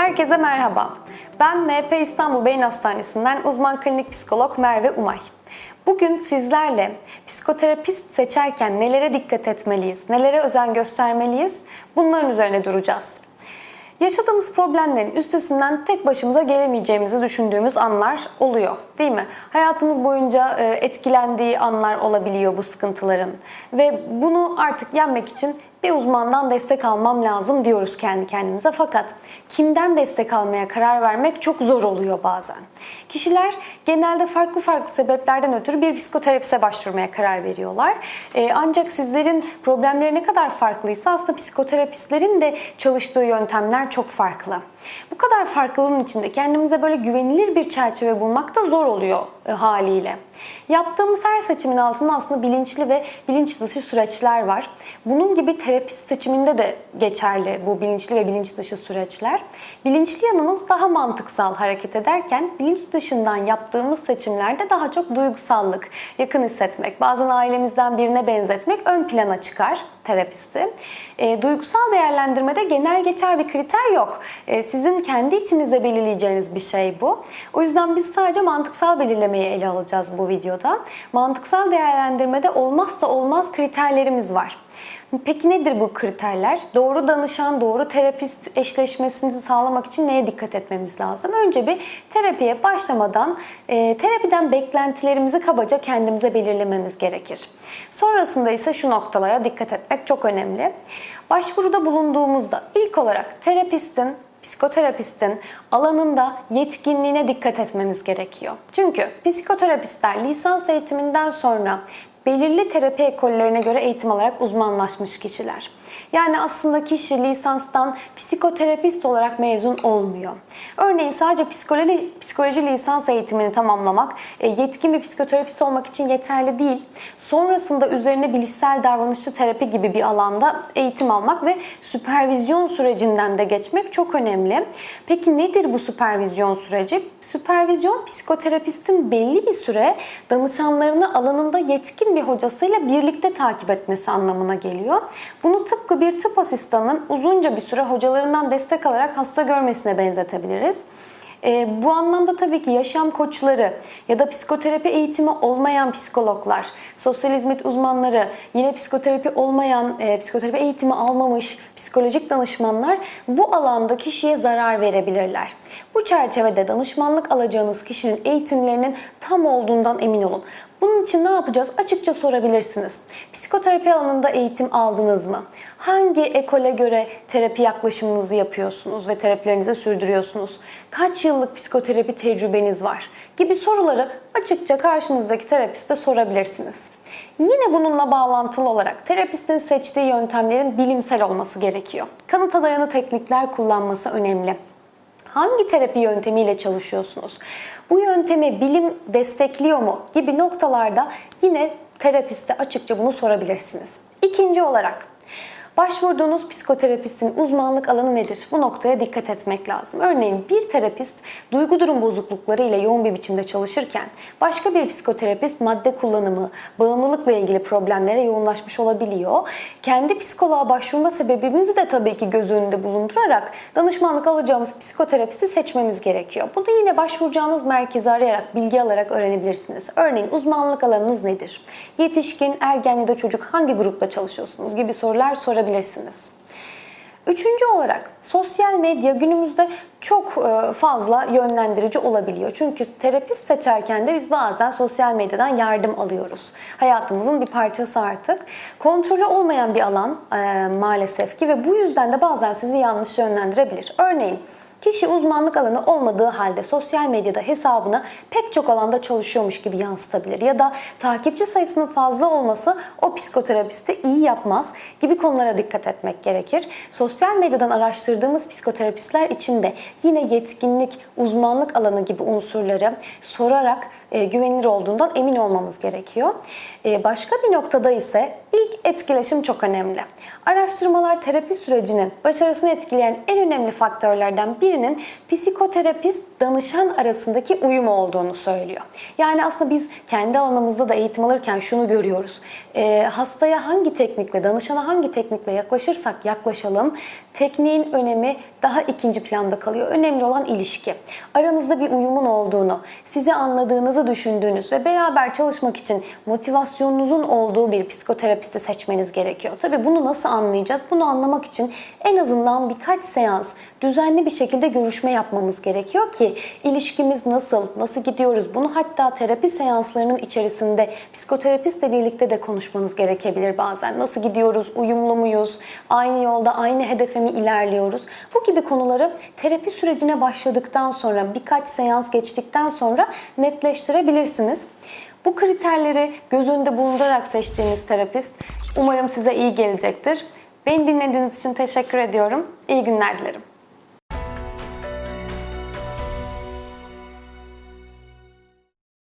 Herkese merhaba. Ben NP İstanbul Beyin Hastanesi'nden uzman klinik psikolog Merve Umay. Bugün sizlerle psikoterapist seçerken nelere dikkat etmeliyiz, nelere özen göstermeliyiz bunların üzerine duracağız. Yaşadığımız problemlerin üstesinden tek başımıza gelemeyeceğimizi düşündüğümüz anlar oluyor değil mi? Hayatımız boyunca e, etkilendiği anlar olabiliyor bu sıkıntıların ve bunu artık yenmek için bir uzmandan destek almam lazım diyoruz kendi kendimize. Fakat kimden destek almaya karar vermek çok zor oluyor bazen. Kişiler genelde farklı farklı sebeplerden ötürü bir psikoterapiste başvurmaya karar veriyorlar. Ee, ancak sizlerin problemleri ne kadar farklıysa aslında psikoterapistlerin de çalıştığı yöntemler çok farklı. Bu kadar farklılığın içinde kendimize böyle güvenilir bir çerçeve bulmak da zor oluyor haliyle. Yaptığımız her seçimin altında aslında bilinçli ve bilinç dışı süreçler var. Bunun gibi terapist seçiminde de geçerli bu bilinçli ve bilinç dışı süreçler. Bilinçli yanımız daha mantıksal hareket ederken bilinç dışından yaptığımız seçimlerde daha çok duygusallık, yakın hissetmek, bazen ailemizden birine benzetmek ön plana çıkar terapisti. E, duygusal değerlendirmede genel geçer bir kriter yok. E, sizin kendi içinize belirleyeceğiniz bir şey bu. O yüzden biz sadece mantıksal belirlemeyi ele alacağız bu videoda. Mantıksal değerlendirmede olmazsa olmaz kriterlerimiz var. Peki nedir bu kriterler? Doğru danışan, doğru terapist eşleşmesini sağlamak için neye dikkat etmemiz lazım? Önce bir terapiye başlamadan e, terapiden beklentilerimizi kabaca kendimize belirlememiz gerekir. Sonrasında ise şu noktalara dikkat etmek çok önemli. Başvuruda bulunduğumuzda ilk olarak terapistin psikoterapistin alanında yetkinliğine dikkat etmemiz gerekiyor. Çünkü psikoterapistler lisans eğitiminden sonra belirli terapi ekollerine göre eğitim alarak uzmanlaşmış kişiler. Yani aslında kişi lisanstan psikoterapist olarak mezun olmuyor. Örneğin sadece psikoloji, psikoloji lisans eğitimini tamamlamak e, yetkin bir psikoterapist olmak için yeterli değil. Sonrasında üzerine bilişsel davranışçı terapi gibi bir alanda eğitim almak ve süpervizyon sürecinden de geçmek çok önemli. Peki nedir bu süpervizyon süreci? Süpervizyon psikoterapistin belli bir süre danışanlarını alanında yetkin bir hocasıyla birlikte takip etmesi anlamına geliyor. Bunu tıpkı bir tıp asistanının uzunca bir süre hocalarından destek alarak hasta görmesine benzetebiliriz. E, bu anlamda tabii ki yaşam koçları ya da psikoterapi eğitimi olmayan psikologlar, sosyal hizmet uzmanları, yine psikoterapi olmayan, e, psikoterapi eğitimi almamış psikolojik danışmanlar bu alanda kişiye zarar verebilirler. Bu çerçevede danışmanlık alacağınız kişinin eğitimlerinin tam olduğundan emin olun. Bunun için ne yapacağız? Açıkça sorabilirsiniz. Psikoterapi alanında eğitim aldınız mı? Hangi ekole göre terapi yaklaşımınızı yapıyorsunuz ve terapilerinizi sürdürüyorsunuz? Kaç yıllık psikoterapi tecrübeniz var? Gibi soruları açıkça karşınızdaki terapiste sorabilirsiniz. Yine bununla bağlantılı olarak terapistin seçtiği yöntemlerin bilimsel olması gerekiyor. Kanıta dayalı teknikler kullanması önemli. Hangi terapi yöntemiyle çalışıyorsunuz? Bu yöntemi bilim destekliyor mu? Gibi noktalarda yine terapiste açıkça bunu sorabilirsiniz. İkinci olarak Başvurduğunuz psikoterapistin uzmanlık alanı nedir? Bu noktaya dikkat etmek lazım. Örneğin bir terapist duygu durum bozuklukları ile yoğun bir biçimde çalışırken başka bir psikoterapist madde kullanımı, bağımlılıkla ilgili problemlere yoğunlaşmış olabiliyor. Kendi psikoloğa başvurma sebebimizi de tabii ki göz önünde bulundurarak danışmanlık alacağımız psikoterapisti seçmemiz gerekiyor. Bunu yine başvuracağınız merkezi arayarak, bilgi alarak öğrenebilirsiniz. Örneğin uzmanlık alanınız nedir? Yetişkin, ergen ya da çocuk hangi grupla çalışıyorsunuz gibi sorular sorabilirsiniz sorabilirsiniz. Üçüncü olarak sosyal medya günümüzde çok e, fazla yönlendirici olabiliyor. Çünkü terapist seçerken de biz bazen sosyal medyadan yardım alıyoruz. Hayatımızın bir parçası artık. Kontrolü olmayan bir alan e, maalesef ki ve bu yüzden de bazen sizi yanlış yönlendirebilir. Örneğin Kişi uzmanlık alanı olmadığı halde sosyal medyada hesabını pek çok alanda çalışıyormuş gibi yansıtabilir ya da takipçi sayısının fazla olması o psikoterapisti iyi yapmaz gibi konulara dikkat etmek gerekir. Sosyal medyadan araştırdığımız psikoterapistler için de yine yetkinlik, uzmanlık alanı gibi unsurları sorarak e, güvenilir olduğundan emin olmamız gerekiyor. E, başka bir noktada ise ilk etkileşim çok önemli. Araştırmalar terapi sürecinin başarısını etkileyen en önemli faktörlerden bir birinin psikoterapist danışan arasındaki uyum olduğunu söylüyor. Yani aslında biz kendi alanımızda da eğitim alırken şunu görüyoruz. Ee, hastaya hangi teknikle, danışana hangi teknikle yaklaşırsak yaklaşalım, tekniğin önemi daha ikinci planda kalıyor. Önemli olan ilişki. Aranızda bir uyumun olduğunu, sizi anladığınızı düşündüğünüz ve beraber çalışmak için motivasyonunuzun olduğu bir psikoterapisti seçmeniz gerekiyor. Tabii bunu nasıl anlayacağız? Bunu anlamak için en azından birkaç seans düzenli bir şekilde görüşme yapmamız gerekiyor ki ilişkimiz nasıl, nasıl gidiyoruz bunu hatta terapi seanslarının içerisinde psikoterapistle birlikte de konuşmanız gerekebilir bazen. Nasıl gidiyoruz, uyumlu muyuz, aynı yolda, aynı hedefe mi ilerliyoruz? Bu gibi konuları terapi sürecine başladıktan sonra birkaç seans geçtikten sonra netleştirebilirsiniz. Bu kriterleri göz önünde bulundurarak seçtiğiniz terapist umarım size iyi gelecektir. Beni dinlediğiniz için teşekkür ediyorum. İyi günler dilerim.